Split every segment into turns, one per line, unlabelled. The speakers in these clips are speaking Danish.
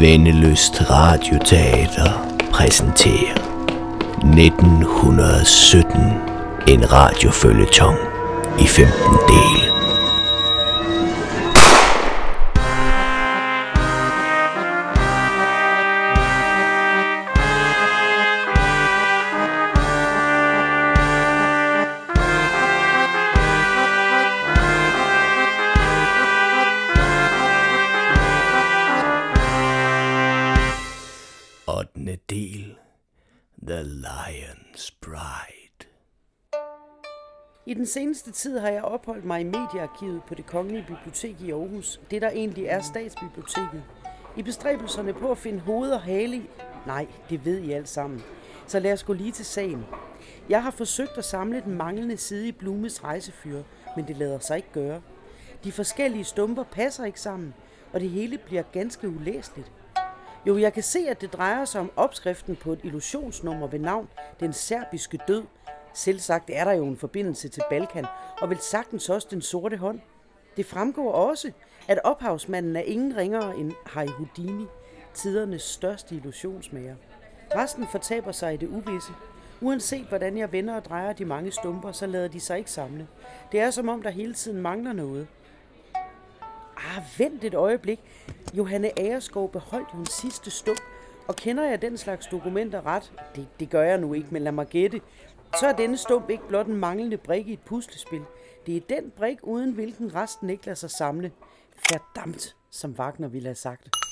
Vendeløst Radioteater præsenterer 1917 en radiofølgetong i 15 dele.
Tid har jeg opholdt mig i mediearkivet på det Kongelige Bibliotek i Aarhus, det der egentlig er statsbiblioteket. I bestræbelserne på at finde hoved og hale. Nej, det ved I alt sammen. Så lad os gå lige til sagen. Jeg har forsøgt at samle den manglende side i Blumes rejsefyr, men det lader sig ikke gøre. De forskellige stumper passer ikke sammen, og det hele bliver ganske ulæseligt. Jo, jeg kan se, at det drejer sig om opskriften på et illusionsnummer ved navn Den Serbiske Død. Selvsagt er der jo en forbindelse til Balkan, og vel sagtens også Den Sorte Hånd. Det fremgår også, at ophavsmanden er ingen ringere end Harry Houdini, tidernes største illusionsmager. Resten fortaber sig i det uvisse. Uanset hvordan jeg vender og drejer de mange stumper, så lader de sig ikke samle. Det er som om, der hele tiden mangler noget. Ah, vent et øjeblik. Johanne Agerskov beholdt jo en sidste stump, og kender jeg den slags dokumenter ret? Det, det gør jeg nu ikke, men lad mig gætte. Så er denne stump ikke blot en manglende brik i et puslespil. Det er den brik, uden hvilken resten ikke lader sig samle. Verdammt, som Wagner ville have sagt.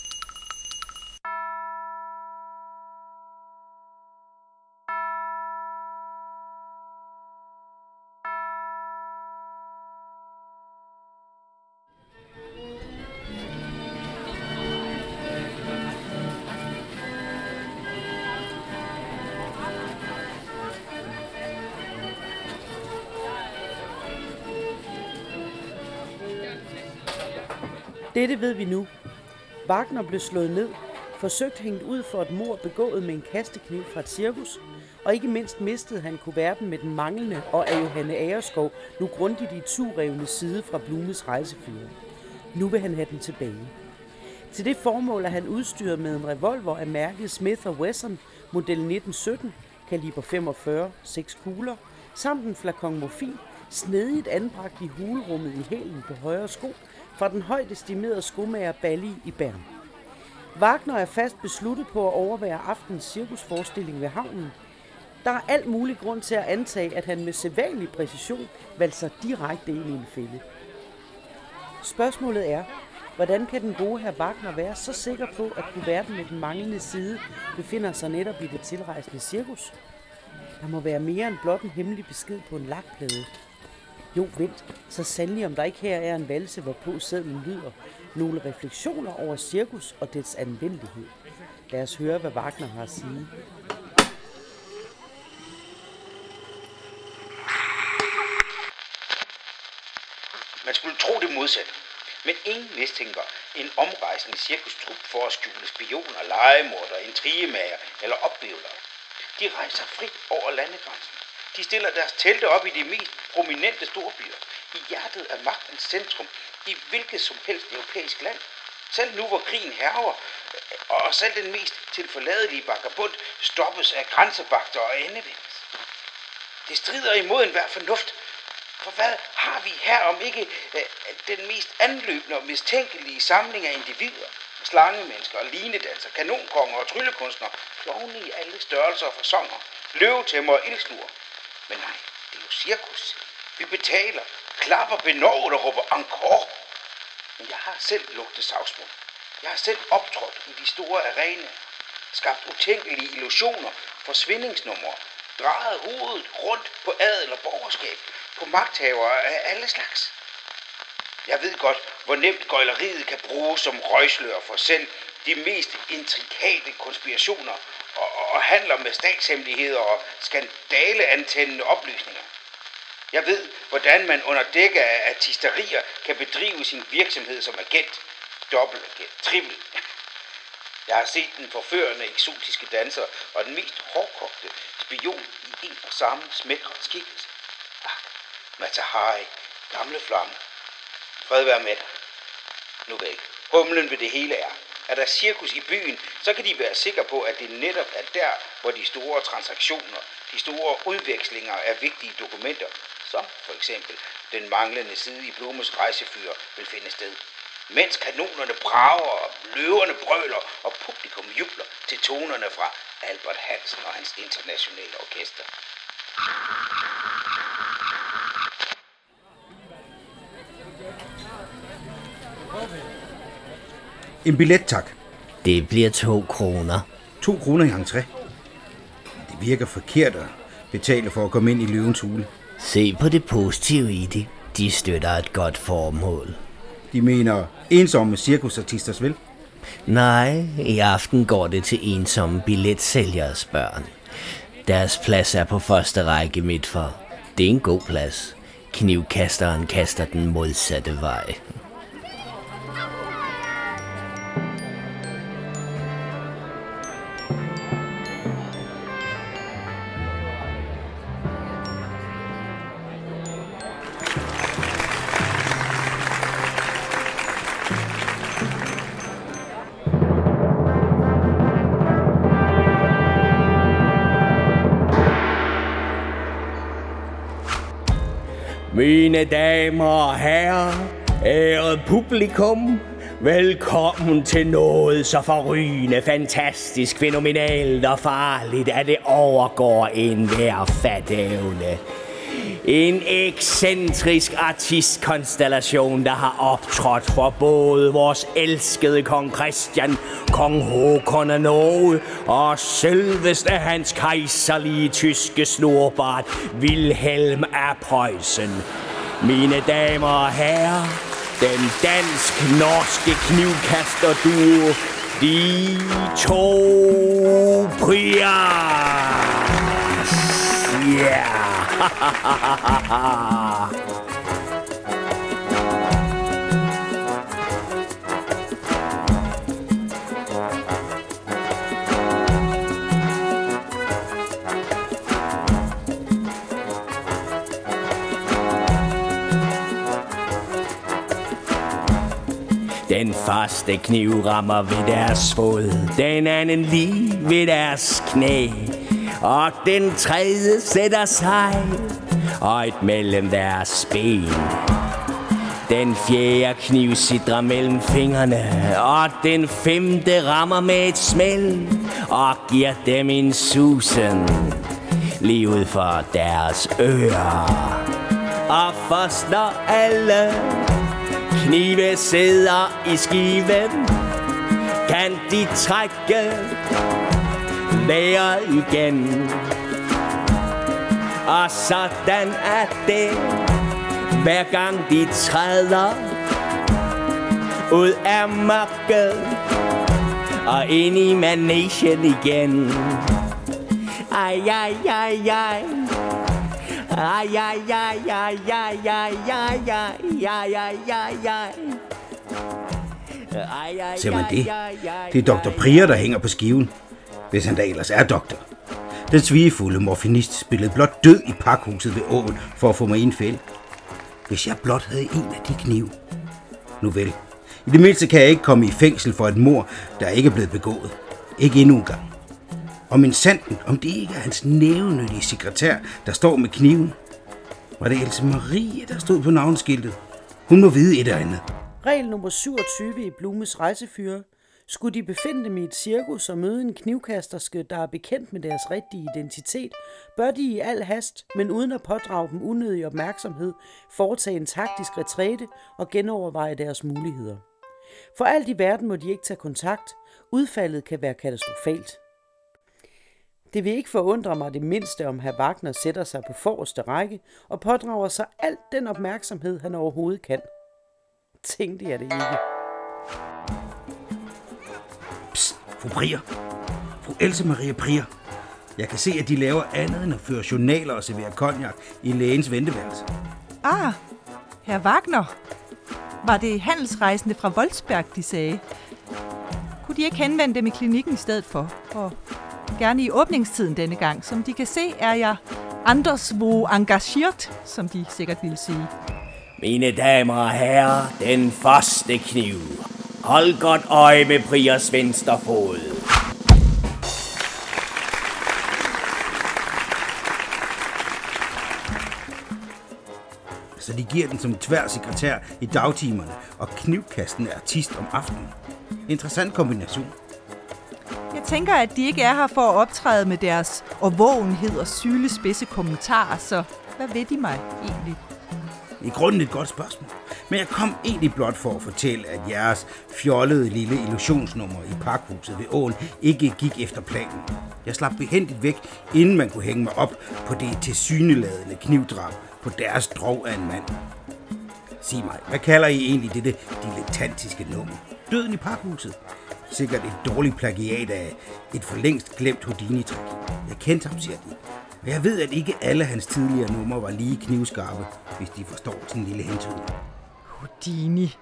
Dette ved vi nu. Wagner blev slået ned, forsøgt hængt ud for et mord begået med en kastekniv fra et cirkus, og ikke mindst mistede han kuverten med den manglende og af Johanne Agerskov nu grundigt i turevne side fra Blumes rejsefyre. Nu vil han have den tilbage. Til det formål er han udstyret med en revolver af mærket Smith Wesson model 1917, kaliber 45, 6 kugler, samt en flakon morfin, snedigt anbragt i hulrummet i hælen på højre sko fra den højt estimerede skomager Balli i Bern. Wagner er fast besluttet på at overvære aftens cirkusforestilling ved havnen. Der er alt mulig grund til at antage, at han med sædvanlig præcision valgte direkte ind i en fælde. Spørgsmålet er, hvordan kan den gode herr Wagner være så sikker på, at kuverten med den manglende side befinder sig netop i det tilrejsende cirkus? Der må være mere end blot en hemmelig besked på en lakplade. Jo, vent, så sandelig om der ikke her er en valse, hvorpå sædlen lyder. Nogle refleksioner over cirkus og dets anvendelighed. Lad os høre, hvad Wagner har at sige.
Man skulle tro det modsatte. Men ingen mistænker en omrejsende cirkustrup for at skjule spioner, legemorder, intrigemager eller opbevlere. De rejser frit over landegrænsen. De stiller deres telte op i de mest prominente storbyer, i hjertet af magtens centrum, i hvilket som helst europæisk land. Selv nu, hvor krigen herrer, og selv den mest tilforladelige vagabund stoppes af grænsevagter og endevendes. Det strider imod enhver fornuft, for hvad har vi her om ikke øh, den mest anløbende og mistænkelige samling af individer? Slangemennesker, linedanser, kanonkonger og tryllekunstnere, klovne i alle størrelser og fasonger, løvetæmmer og ildsluer. Men nej, det er jo cirkus. Vi betaler, klapper benovet og råber encore. Men jeg har selv lugtet savsmuld. Jeg har selv optrådt i de store arenaer, skabt utænkelige illusioner, forsvindingsnumre, drejet hovedet rundt på adel og borgerskab, på magthavere af alle slags. Jeg ved godt, hvor nemt gøjleriet kan bruges som røgslør for selv de mest intrikate konspirationer og, handler med statshemmeligheder og skandaleantændende oplysninger. Jeg ved, hvordan man under dække af artisterier kan bedrive sin virksomhed som agent, dobbeltagent, trippel. Jeg har set den forførende eksotiske danser og den mest hårdkogte spion i en og samme smækre skikkelse. Ah, Matahari, gamle flamme. Fred være med dig. Nu væk. Humlen ved det hele er,
er der cirkus i byen, så kan de være sikre på, at det netop er der, hvor de store transaktioner, de store udvekslinger af vigtige dokumenter, som for eksempel den manglende side i Blumes rejsefyr, vil finde sted. Mens kanonerne brager, og løverne brøler og publikum jubler til tonerne fra Albert Hansen og hans internationale orkester.
En billet, tak.
Det bliver to kroner.
To kroner i entré. Det virker forkert at betale for at komme ind i løvens hule.
Se på det positive i det. De støtter et godt formål.
De mener ensomme cirkusartisters vel?
Nej, i aften går det til ensomme billetsælgeres børn. Deres plads er på første række midt for. Det er en god plads. Knivkasteren kaster den modsatte vej. Damer og herrer, ærede publikum, velkommen til noget så forrygende, fantastisk, fænomenalt og farligt, at det overgår enhver fatævne. En ekscentrisk artistkonstellation, der har optrådt for både vores elskede kong Christian, kong Håkon af Norge og selveste hans kejserlige tyske snorbart Wilhelm af Preussen. Mine damer og herrer, den dansk-norske knivkaster duo, de to prias. Yeah! Den første kniv rammer ved deres fod, den anden lige ved deres knæ. Og den tredje sætter sig højt mellem deres ben. Den fjerde kniv sidder mellem fingrene, og den femte rammer med et smæld og giver dem en susen lige ud for deres ører. Og først når alle knive sidder i skiven, kan de trække vejret igen. Og sådan er det, hver gang de træder ud af mørket og ind i managen igen. Ej, ej, ej, ej. Ay, ay, ay, ay, ay, ay, ay, ay, ay, ay, ay, ay.
Ser man det? Det er Dr. Prier, der hænger på skiven. Hvis han da ellers er doktor. Den svigefulde morfinist spillede blot død i pakhuset ved åen for at få mig i en fælde. Hvis jeg blot havde en af de knive. Nu vel. I det mindste kan jeg ikke komme i fængsel for et mor, der ikke er blevet begået. Ikke endnu engang. Og min sanden, om det ikke er hans nævnyttige sekretær, der står med kniven. Var det Else Marie, der stod på navneskiltet? Hun må vide et eller andet.
Regel nummer 27 i Blumes rejsefyre. Skulle de befinde dem i et cirkus og møde en knivkasterske, der er bekendt med deres rigtige identitet, bør de i al hast, men uden at pådrage dem unødig opmærksomhed, foretage en taktisk retræte og genoverveje deres muligheder. For alt i verden må de ikke tage kontakt. Udfaldet kan være katastrofalt. Det vil ikke forundre mig det mindste, om herr Wagner sætter sig på forreste række og pådrager sig alt den opmærksomhed, han overhovedet kan. Tænkte jeg det ikke.
Psst, fru Prier. Fru Else Maria Prier. Jeg kan se, at de laver andet end at føre journaler og servere konjak i lægens venteværelse.
Ah, herr Wagner. Var det handelsrejsende fra Voldsberg, de sagde? Kunne de ikke henvende dem i klinikken i stedet for? Og gerne i åbningstiden denne gang. Som de kan se, er jeg anderswo engageret, som de sikkert ville sige.
Mine damer og herrer, den første kniv. Hold godt øje med Priers venstre fod.
Så de giver den som tværsekretær i dagtimerne, og knivkasten er artist om aftenen. Interessant kombination.
Jeg tænker, at de ikke er her for at optræde med deres overvågenhed og sylespidse kommentarer, så hvad ved de mig egentlig?
I grunden et godt spørgsmål. Men jeg kom egentlig blot for at fortælle, at jeres fjollede lille illusionsnummer i pakhuset ved åen ikke gik efter planen. Jeg slap behendigt væk, inden man kunne hænge mig op på det tilsyneladende knivdrab på deres drog af en mand. Sig mig, hvad kalder I egentlig dette dilettantiske nummer? Døden i pakhuset? Sikkert et dårligt plagiat af et for længst glemt Houdini-træk. Jeg kendte ham, siger de. Og jeg ved, at ikke alle hans tidligere numre var lige knivskarpe, hvis de forstår sådan en lille hentydning.
Houdini.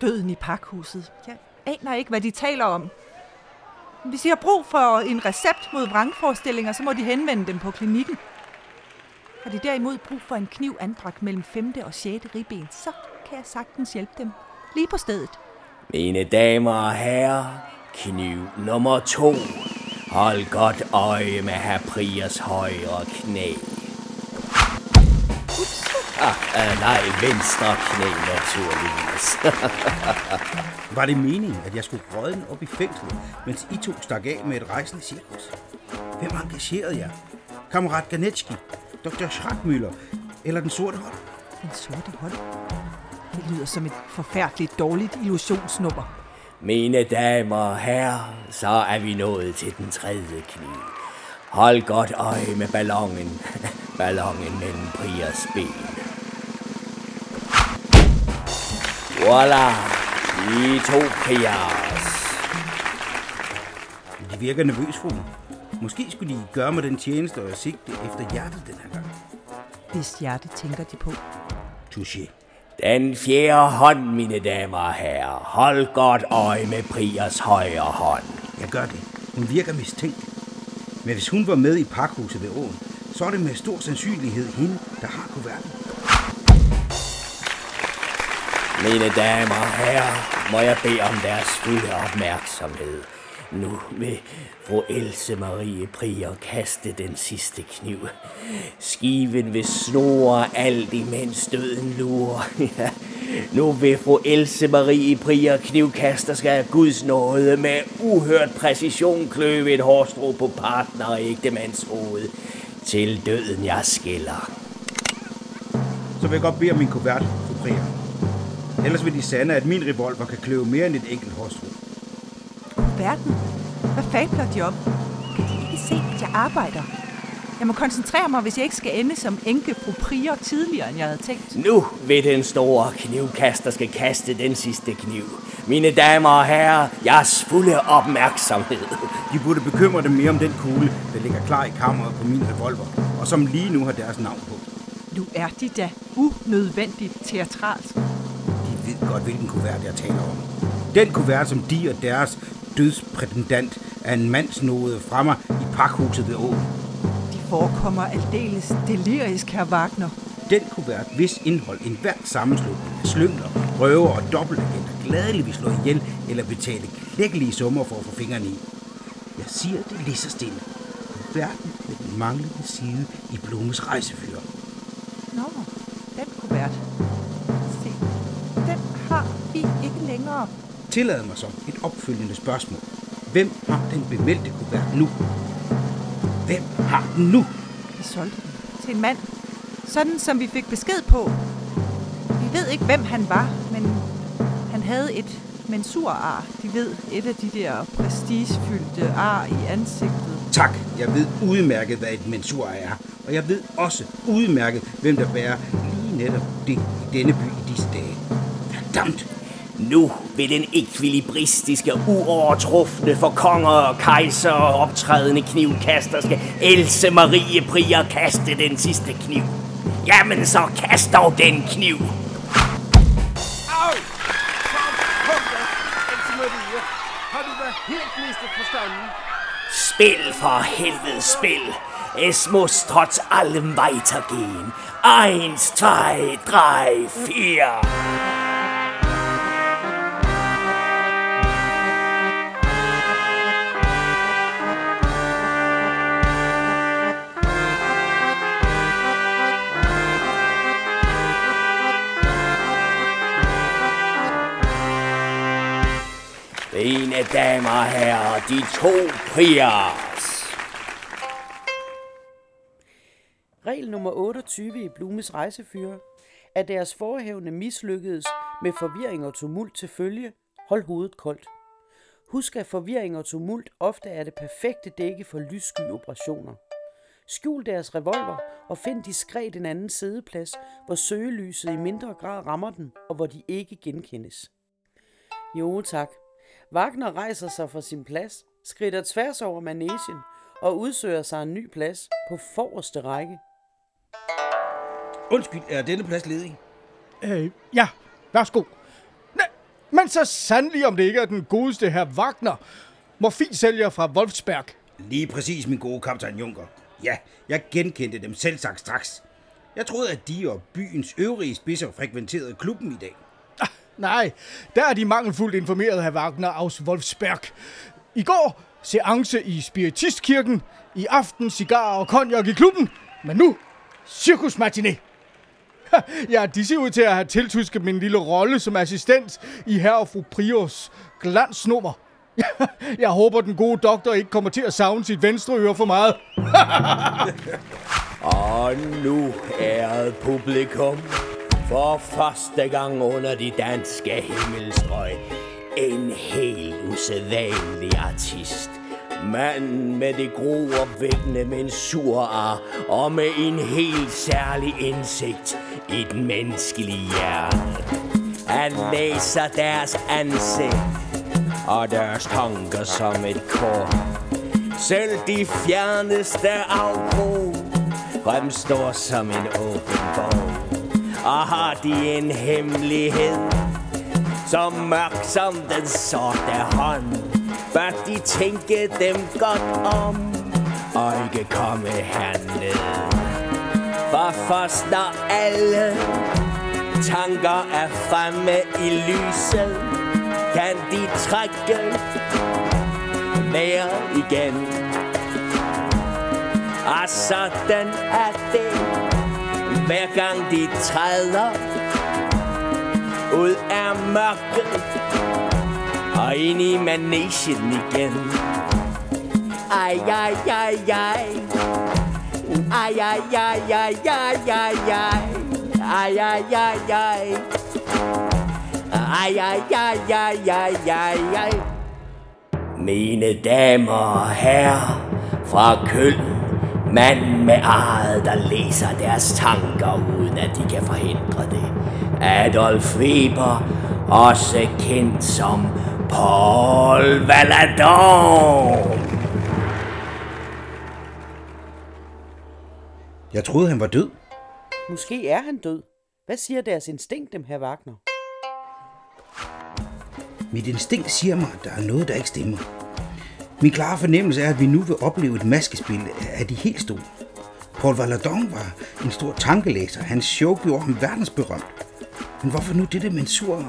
Døden i pakhuset. Jeg aner ikke, hvad de taler om. Hvis de har brug for en recept mod vrangforestillinger, så må de henvende dem på klinikken. Har de derimod brug for en kniv anbragt mellem 5. og 6. ribben, så kan jeg sagtens hjælpe dem. Lige på stedet.
Mine damer og herrer, kniv nummer to. Hold godt øje med herr Priers højre knæ. Ah, ah, nej, venstre knæ naturligvis.
Var det meningen, at jeg skulle rådne op i fængslet, mens I to stak af med et rejsende cirkus? Hvem engagerede jer? Kammerat Ganetski, Dr. Schrackmüller eller den sorte hold?
Den sorte hold? Det lyder som et forfærdeligt dårligt illusionsnummer.
Mine damer og herrer, så er vi nået til den tredje kniv. Hold godt øje med ballonen. ballonen mellem Priers ben. Voila! I to Priers.
De virker nervøs, fru. Måske skulle de gøre mig den tjeneste og sigte efter hjertet den her gang.
Hvis hjertet tænker de på.
Touché.
Den fjerde hånd, mine damer og herrer. Hold godt øje med Priers højre hånd.
Jeg gør det. Hun virker mistænkt. Men hvis hun var med i pakhuset ved åen, så er det med stor sandsynlighed hende, der har kuverten.
Mine damer og herrer, må jeg bede om deres fulde opmærksomhed. Nu vil fru Else Marie Prier kaste den sidste kniv. Skiven vil snore alt imens døden lurer. Ja. Nu vil fru Else Marie Prier knivkaster skal af Guds nåde med uhørt præcision kløve et hårstrå på partner og ægtemands hoved. Til døden jeg skiller.
Så vil jeg godt bede om min kuvert, fru Prier. Ellers vil de sande, at min revolver kan kløve mere end et enkelt hårstrå.
Verden? Hvad fabler de om? Kan de ikke se, at jeg arbejder? Jeg må koncentrere mig, hvis jeg ikke skal ende som enke fru Prier tidligere, end jeg havde tænkt.
Nu vil den store knivkaster skal kaste den sidste kniv. Mine damer og herrer, jeres fulde opmærksomhed.
De burde bekymre dem mere om den kugle, der ligger klar i kammeret på min revolver, og som lige nu har deres navn på.
Nu er de da unødvendigt teatralske.
De ved godt, hvilken kuvert jeg taler om. Den kuvert, som de og deres dødsprætendant er en mandsnode fra mig i pakhuset ved åen.
De forekommer aldeles delirisk, herr Wagner.
Den kuvert, hvis indhold enhver sammenslutning af slyngler, røver og dobbeltagenter gladeligt vil slå ihjel eller betale klækkelige summer for at få fingrene i. Jeg siger det lige så stille. Kuverten med den manglende side i Blumes rejsefyr.
Længere.
Tillad mig så et opfølgende spørgsmål. Hvem har den bemeldte kuvert nu? Hvem har den nu?
Vi solgte den til en mand, sådan som vi fik besked på. Vi ved ikke, hvem han var, men han havde et mensurar. De ved, et af de der prestigefyldte ar i ansigtet.
Tak, jeg ved udmærket, hvad et mensur er. Og jeg ved også udmærket, hvem der bærer lige netop det i denne by i disse dage. Verdammt!
Nu vil den ekvilibristiske, uovertrufne for konger og kejser og optrædende knivkaster skal Else Marie Prier kaste den sidste kniv. Jamen så kast dog den kniv.
Au! Else Marie. Har du da helt mistet forstanden?
Spil for helvede spil. Es muss trotz allem weitergehen. Eins, zwei, drei, vier. Mine damer og herrer, de to priers.
Regel nummer 28 i Blumes rejsefyre. At deres forhævne mislykkedes med forvirring og tumult til følge, hold hovedet koldt. Husk, at forvirring og tumult ofte er det perfekte dække for lyssky operationer. Skjul deres revolver og find diskret en anden sædeplads, hvor søgelyset i mindre grad rammer den, og hvor de ikke genkendes. Jo tak. Wagner rejser sig fra sin plads, skrider tværs over manesien og udsøger sig en ny plads på forreste række.
Undskyld, er denne plads ledig?
Øh, ja, værsgo. Nej, men så sandelig om det ikke er den godeste her Wagner, morfinsælger fra Wolfsberg.
Lige præcis, min gode kaptajn Junker. Ja, jeg genkendte dem selv sagt straks. Jeg troede, at de og byens øvrige spidser frekventerede klubben i dag.
Nej, der er de mangelfuldt informeret herr Wagner aus Wolfsberg. I går seance i Spiritistkirken, i aften cigar og konjak i klubben, men nu cirkusmatiné. Ja, de ser ud til at have tiltusket min lille rolle som assistent i herre og fru Prios glansnummer. Jeg håber, den gode doktor ikke kommer til at savne sit venstre øre for meget.
og nu, æret publikum, for første gang under de danske himmelstrøg, en helt usædvanlig artist. Manden med det grovækkende mensurar og med en helt særlig indsigt i den menneskelige hjerne. Han læser deres ansigt og deres tanker som et kort. Selv de fjerneste afbrug fremstår som en åben bog. Og har de en hemmelighed, så mørk som den sorte hånd, bør de tænke dem godt om, og ikke komme herned. For først når alle tanker er fremme i lyset, kan de trække mere igen. Altså, og sådan er det, hver gang de træder ud af mørket og ind i manesien igen. Ej, ej, ej, ej. Ej, ej, ej, ej, ej, ej, ej. Ej, ej, ej, ej. Ej, ej, ej, ej, ej, ej, ej. Mine damer og herrer fra Køln, mand med ejet, der læser deres tanker, uden at de kan forhindre det. Adolf Weber, også kendt som Paul Valadon.
Jeg troede, han var død.
Måske er han død. Hvad siger deres instinkt dem, her Wagner?
Mit instinkt siger mig, at der er noget, der ikke stemmer. Min klare fornemmelse er, at vi nu vil opleve et maskespil af de helt store. Paul Valadon var en stor tankelæser. Hans show gjorde ham verdensberømt. Men hvorfor nu dette mensur?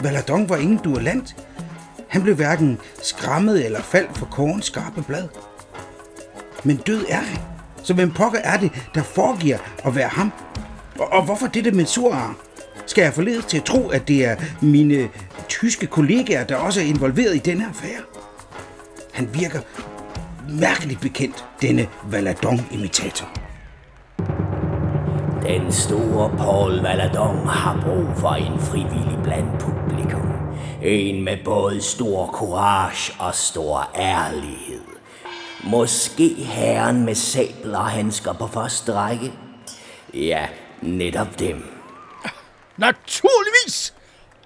Valadon var ingen duellant. Han blev hverken skræmmet eller faldt for korens skarpe blad. Men død er han. Så hvem pokker er det, der foregiver at være ham? Og, og hvorfor dette mensur? Skal jeg forledes til at tro, at det er mine tyske kollegaer, der også er involveret i denne affære? Han virker mærkeligt bekendt, denne Valadon-imitator.
Den store Paul Valadon har brug for en frivillig blandt publikum. En med både stor courage og stor ærlighed. Måske herren med sabler og handsker på første række? Ja, netop dem.
Naturligvis!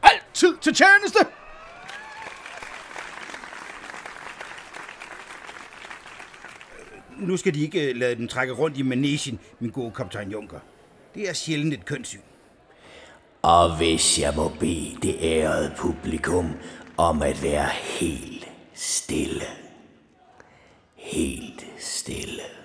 Altid til tjeneste!
Nu skal de ikke øh, lade den trække rundt i manesien, min gode kaptajn Junker. Det er sjældent et kønssyn.
Og hvis jeg må bede det ærede publikum om at være helt stille. Helt stille.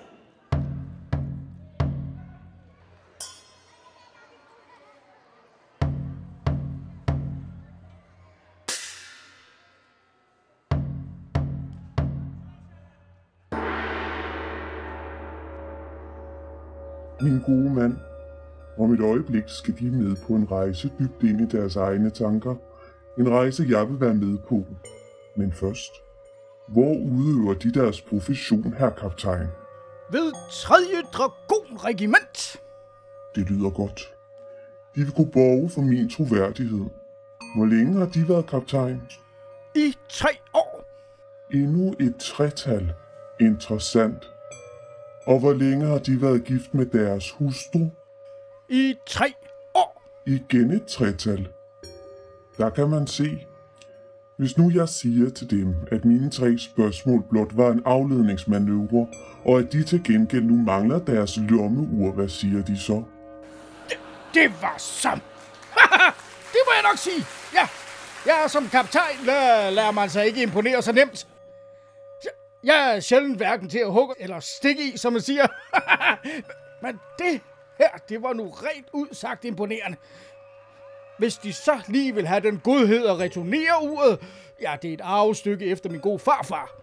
Min gode mand, om et øjeblik skal de med på en rejse dybt ind i deres egne tanker. En rejse, jeg vil være med på. Men først, hvor udøver de deres profession, her kaptajn?
Ved 3. Dragonregiment.
Det lyder godt. De vil kunne borge for min troværdighed. Hvor længe har de været kaptajn?
I tre år.
Endnu et tretal. Interessant. Og hvor længe har de været gift med deres hustru?
I tre år.
Igen et tretal. Der kan man se. Hvis nu jeg siger til dem, at mine tre spørgsmål blot var en afledningsmanøvre, og at de til gengæld nu mangler deres lommeur, hvad siger de så?
Det var som. det må jeg nok sige. Ja, jeg er som kaptajn, der lader man sig ikke imponere så nemt. Jeg- er sjældent hverken til at hugge eller stikke i, som man siger. Men det her, det var nu rent ud sagt imponerende. Hvis de så lige vil have den godhed at returnere uret, ja, det er et arvestykke efter min gode farfar.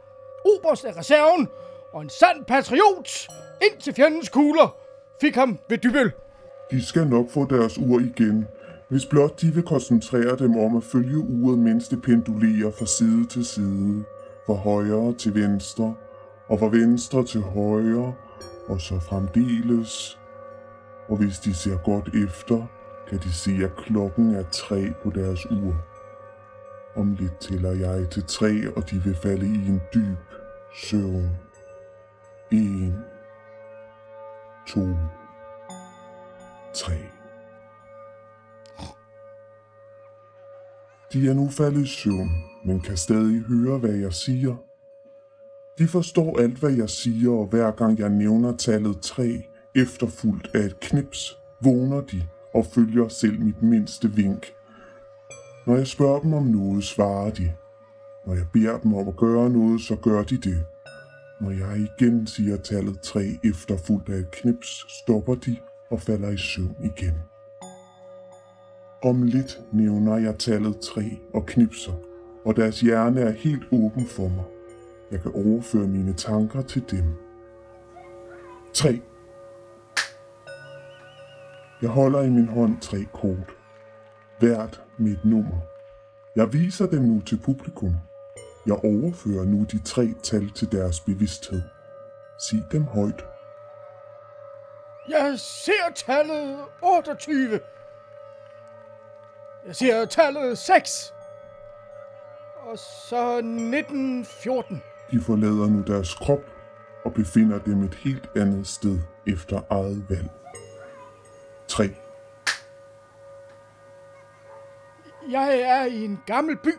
Oberst af reserven og en sand patriot ind til fjendens kugler fik ham ved Dybøl.
De skal nok få deres ur igen, hvis blot de vil koncentrere dem om at følge uret, mens det pendulerer fra side til side, fra højre til venstre, og fra venstre til højre, og så fremdeles. Og hvis de ser godt efter, kan de se, at klokken er tre på deres ur. Om lidt tæller jeg til tre, og de vil falde i en dyb søvn. En, to, tre. De er nu faldet i søvn, men kan stadig høre, hvad jeg siger. De forstår alt, hvad jeg siger, og hver gang jeg nævner tallet 3, efterfulgt af et knips, vågner de og følger selv mit mindste vink. Når jeg spørger dem om noget, svarer de. Når jeg beder dem om at gøre noget, så gør de det. Når jeg igen siger tallet 3 efterfulgt af et knips, stopper de og falder i søvn igen. Om lidt nævner jeg tallet 3 og knipser, og deres hjerne er helt åben for mig. Jeg kan overføre mine tanker til dem. 3. Jeg holder i min hånd tre kort. Hvert med et nummer. Jeg viser dem nu til publikum. Jeg overfører nu de tre tal til deres bevidsthed. Sig dem højt.
Jeg ser tallet 28. Jeg ser tallet 6. Og så 1914.
De forlader nu deres krop og befinder dem et helt andet sted efter eget valg. 3.
Jeg er i en gammel by.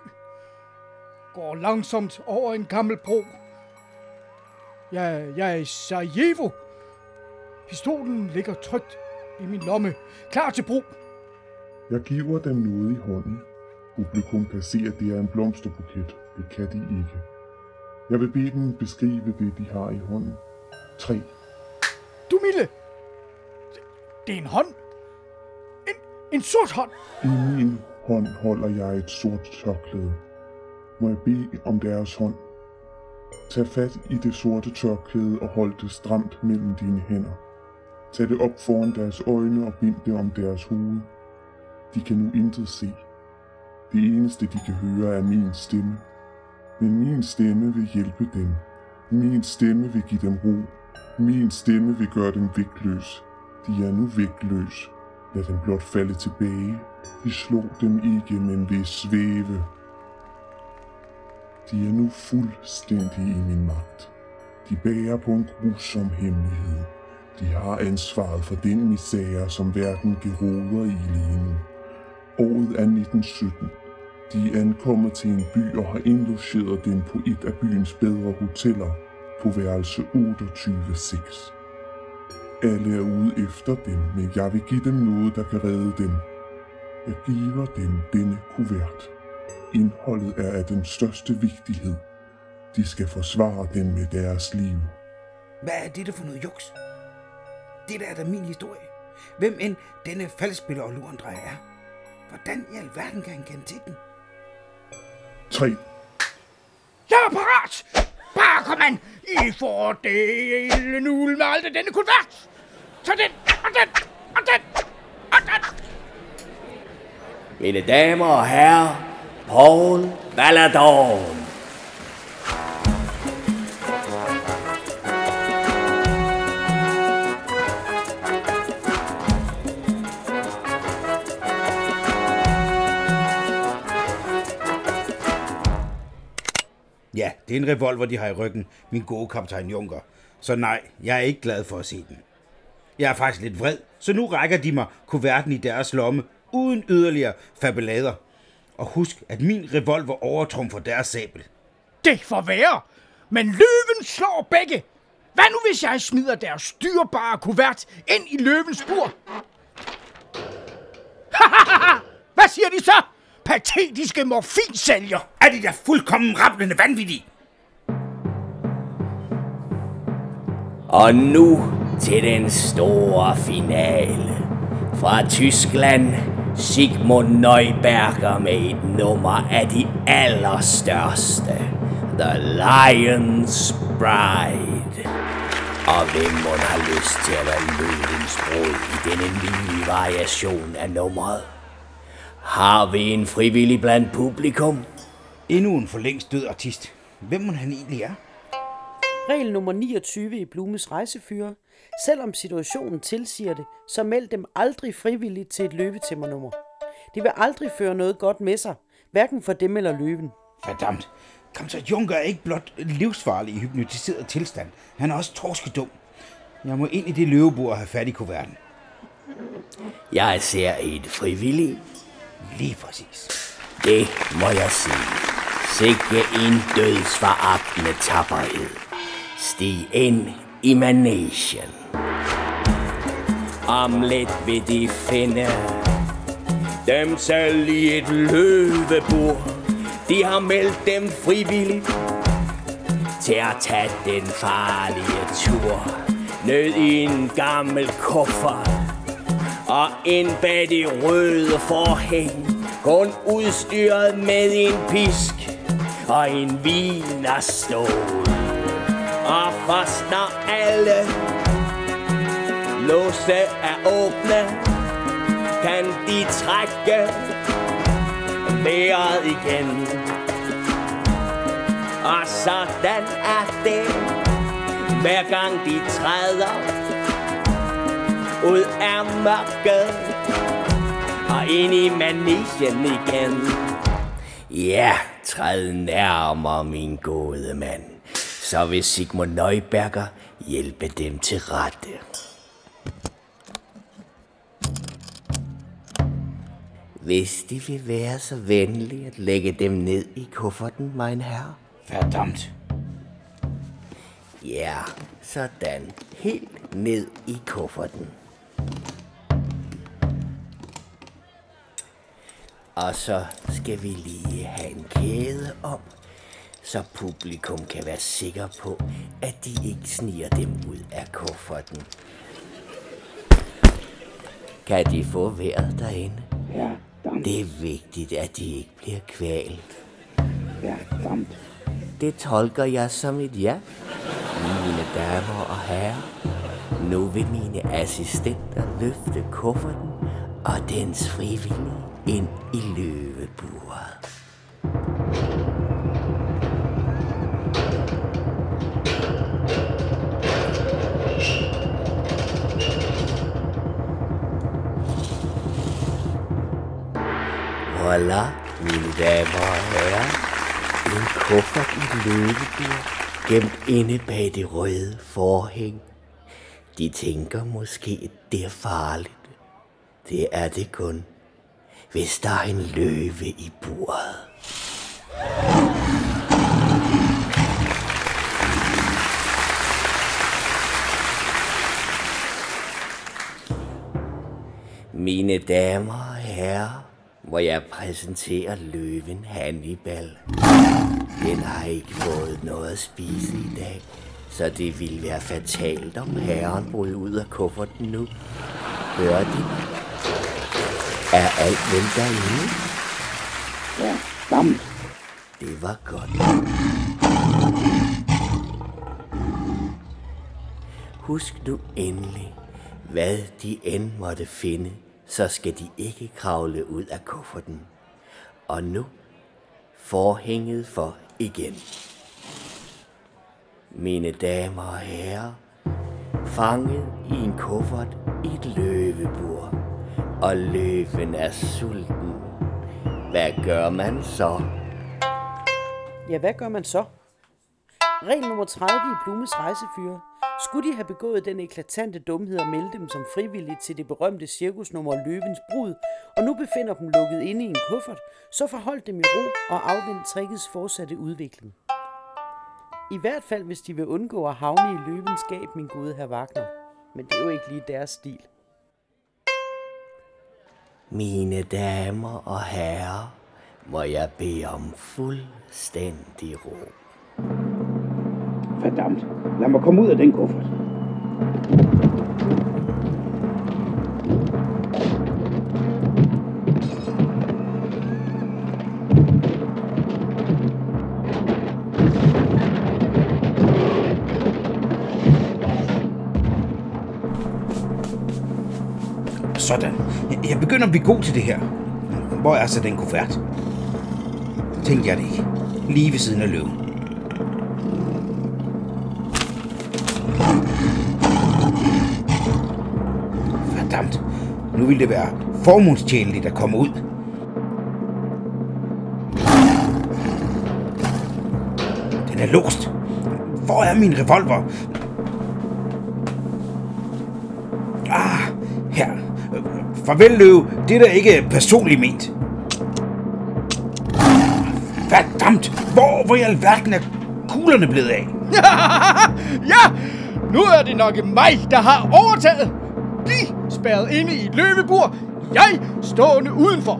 Går langsomt over en gammel bro. Jeg, jeg er i Sarajevo. Pistolen ligger trygt i min lomme, klar til brug.
Jeg giver dem noget i hånden. Publikum kan se, at det er en blomsterbuket. Det kan de ikke. Jeg vil bede dem beskrive det, de har i hånden. 3.
Du, Mille. Det, er en hånd. En, en sort hånd.
I min hånd holder jeg et sort tørklæde. Må jeg bede om deres hånd? Tag fat i det sorte tørklæde og hold det stramt mellem dine hænder. Tag det op foran deres øjne og bind det om deres hoved. De kan nu intet se. Det eneste, de kan høre, er min stemme. Men min stemme vil hjælpe dem. Min stemme vil give dem ro. Min stemme vil gøre dem vægtløs. De er nu vægtløs. Lad dem blot falde tilbage. De slog dem ikke, men vil svæve. De er nu fuldstændig i min magt. De bærer på en grusom hemmelighed. De har ansvaret for den misære, som verden geroder i lige nu. Året er 1917. De er ankommet til en by og har indlogeret dem på et af byens bedre hoteller på værelse 28.6. Alle er ude efter dem, men jeg vil give dem noget, der kan redde dem. Jeg giver dem denne kuvert. Indholdet er af den største vigtighed. De skal forsvare dem med deres liv.
Hvad er det for noget juks? Det der er da min historie. Hvem end denne faldspiller og lurendrejer er. Hvordan i alverden kan han kende til den?
3.
Jeg er parat. Bare kom an. I fordelen ul med alt denne kuvert. Tag den, og den, og den, og den.
Mine damer og herrer, Paul Balladon.
Det er en revolver, de har i ryggen, min gode kaptajn Junker. Så nej, jeg er ikke glad for at se den. Jeg er faktisk lidt vred, så nu rækker de mig kuverten i deres lomme, uden yderligere fabelader. Og husk, at min revolver overtrumfer deres sabel.
Det får være, men løven slår begge. Hvad nu, hvis jeg smider deres styrbare kuvert ind i løvens bur? Hvad siger de så? Patetiske morfinsælger.
Er de da fuldkommen rablende vanvittige?
Og nu til den store finale. Fra Tyskland, Sigmund Neuberger med et nummer af de allerstørste. The Lion's Bride. Og hvem må har lyst til at være løvens brud i denne nye variation af nummeret? Har vi en frivillig blandt publikum?
Endnu en for længst død artist. Hvem må han egentlig er?
Regel nummer 29 i Blumes rejsefyre. Selvom situationen tilsiger det, så meld dem aldrig frivilligt til et løvetæmmernummer. Det vil aldrig føre noget godt med sig, hverken for dem eller løven.
Verdammt. Kaptajn Junker er ikke blot livsfarlig i hypnotiseret tilstand. Han er også torskedum. Jeg må ind i det løvebord og have fat i kuverten.
Jeg ser et frivilligt.
Lige præcis.
Det må jeg sige. Sikke en dødsforagtende tapperhed. Stig ind i manesien. Om lidt vil de finde dem selv i et løvebord. De har meldt dem frivilligt til at tage den farlige tur. Ned i en gammel kuffert og ind bag de røde forhæng. Kun udstyret med en pisk og en vinerstol. Og først når alle låse er åbne, kan de trække vejret igen. Og sådan er det, hver gang de træder ud af mørket og ind i manischen igen. Ja, træd nærmere, min gode mand. Så vil Sigmund Neuberger hjælpe dem til rette. Hvis de vil være så venlige at lægge dem ned i kufferten, min herre.
Verdammt.
Ja, sådan. Helt ned i kufferten. Og så skal vi lige have en kæde om, så publikum kan være sikker på, at de ikke sniger dem ud af kufferten. Kan de få vejret derinde?
Ja,
Det er vigtigt, at de ikke bliver kvalt.
verdammt.
Det tolker jeg som et ja, mine damer og herrer. Nu vil mine assistenter løfte kufferten og dens frivillige ind i løveburet. Voilà, mine damer og herrer. En kuffert i løbebur, gemt inde bag det røde forhæng. De tænker måske, at det er farligt. Det er det kun, hvis der er en løve i buret. Mine damer og herrer, må jeg præsentere løven Hannibal. Den har ikke fået noget at spise i dag, så det ville være fatalt, om herren brød ud af kufferten nu. Hører de? Er alt vel derinde?
Ja, damt.
Det var godt. Husk nu endelig, hvad de end måtte finde, så skal de ikke kravle ud af kufferten. Og nu forhænget for igen. Mine damer og herrer, fanget i en kuffert i et løvebur, og løven er sulten. Hvad gør man så?
Ja, hvad gør man så? Regel nummer 30 i Blumes rejsefyre. Skulle de have begået den eklatante dumhed at melde dem som frivillige til det berømte cirkusnummer Løvens Brud, og nu befinder dem lukket inde i en kuffert, så forhold dem i ro og afvend trikkets fortsatte udvikling. I hvert fald, hvis de vil undgå at havne i løvens gab, min gode herr Wagner. Men det er jo ikke lige deres stil.
Mine damer og herrer, må jeg bede om fuldstændig ro.
Verdammt. Lad mig komme ud af den kuffert. Sådan. Jeg- begynder at blive god til det her. Hvor er så den kuffert? Tænkte jeg det ikke. Lige ved siden af løven. Verdammt. Nu vil det være formålstjenligt at komme ud. Den er låst. Hvor er min revolver? Ah, her. Farvel, løv. Det er da ikke personligt ment. Verdammt. Hvor, hvor i alverden er kuglerne blevet af?
ja, nu er det nok mig, der har overtaget. Spærret inde i et løvebur, jeg stående udenfor.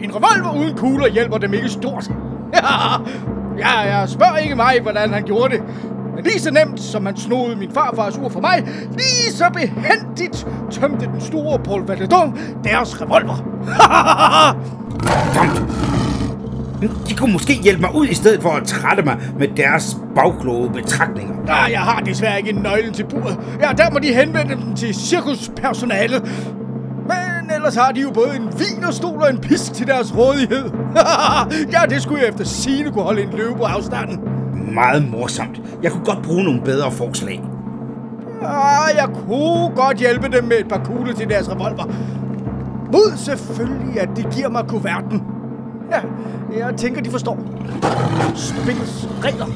En revolver uden kugler hjælper dem ikke stort. ja, jeg spørger ikke mig, hvordan han gjorde det. Men lige så nemt, som han snodede min farfars ur for mig, lige så behendigt tømte den store Paul Valedon deres revolver.
De kunne måske hjælpe mig ud i stedet for at trætte mig med deres bagkloge betragtninger.
Nej, jeg har desværre ikke nøglen til buret. Ja, der må de henvende den til cirkuspersonalet. Men ellers har de jo både en vinerstol og en pisk til deres rådighed. ja, det skulle jeg efter sine kunne holde en løve på afstanden.
Meget morsomt. Jeg kunne godt bruge nogle bedre forslag.
Ah, jeg kunne godt hjælpe dem med et par kugler til deres revolver. Mod selvfølgelig, at de giver mig kuverten. Ja, jeg tænker, de forstår. Spillets regler.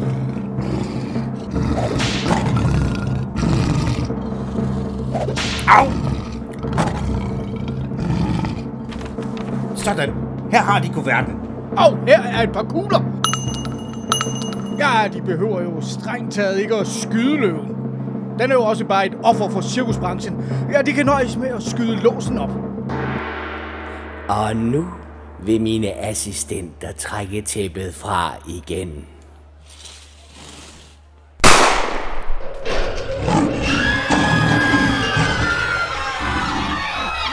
Au! Sådan. Her har de kuverten.
Og her er et par kugler. Ja, de behøver jo strengt taget ikke at skyde løven. Den er jo også bare et offer for cirkusbranchen. Ja, de kan nøjes med at skyde låsen op.
Og nu vil mine assistenter trække tæppet fra igen.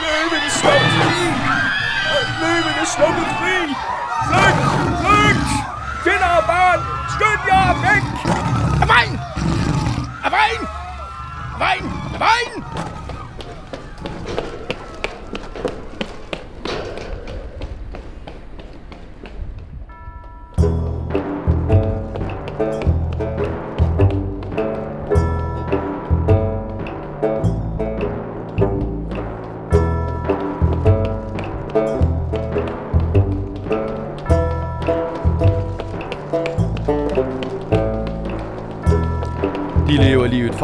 Løven er sluppet fri! Løven er sluppet fri! Flygt! Flygt! Kvinder og børn, skynd jer væk!
Af vejen! Af vejen! Af vejen! Af vejen!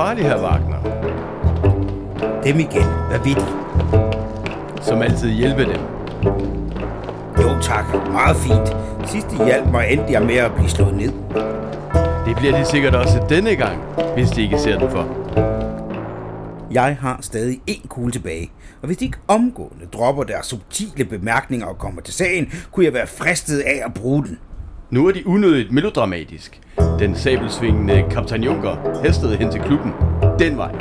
Lever livet farligt, her Wagner.
Dem igen. Hvad vil de?
Som altid hjælpe dem.
Jo tak. Meget fint. Sidst de hjalp mig, endte jeg med at blive slået ned.
Det bliver de sikkert også denne gang, hvis de ikke ser den for.
Jeg har stadig én kugle tilbage, og hvis de ikke omgående dropper deres subtile bemærkninger og kommer til sagen, kunne jeg være fristet af at bruge den.
Nu er de unødigt melodramatisk. Den sabelsvingende kaptajn Junker hestede hen til klubben. Den vej.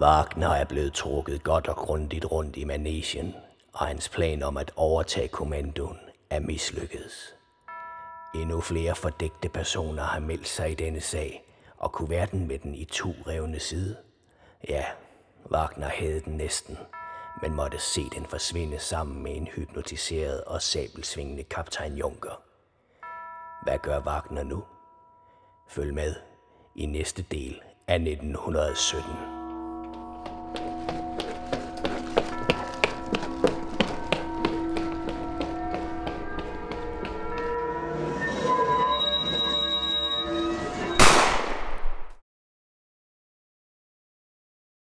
Wagner er blevet trukket godt og grundigt rundt i manesien, og hans plan om at overtage kommandoen er mislykkedes. Endnu flere fordægte personer har meldt sig i denne sag, og kuverten med den i to revne side. Ja, Wagner havde den næsten, men måtte se den forsvinde sammen med en hypnotiseret og sabelsvingende kaptajn Junker. Hvad gør Wagner nu? Følg med i næste del af 1917.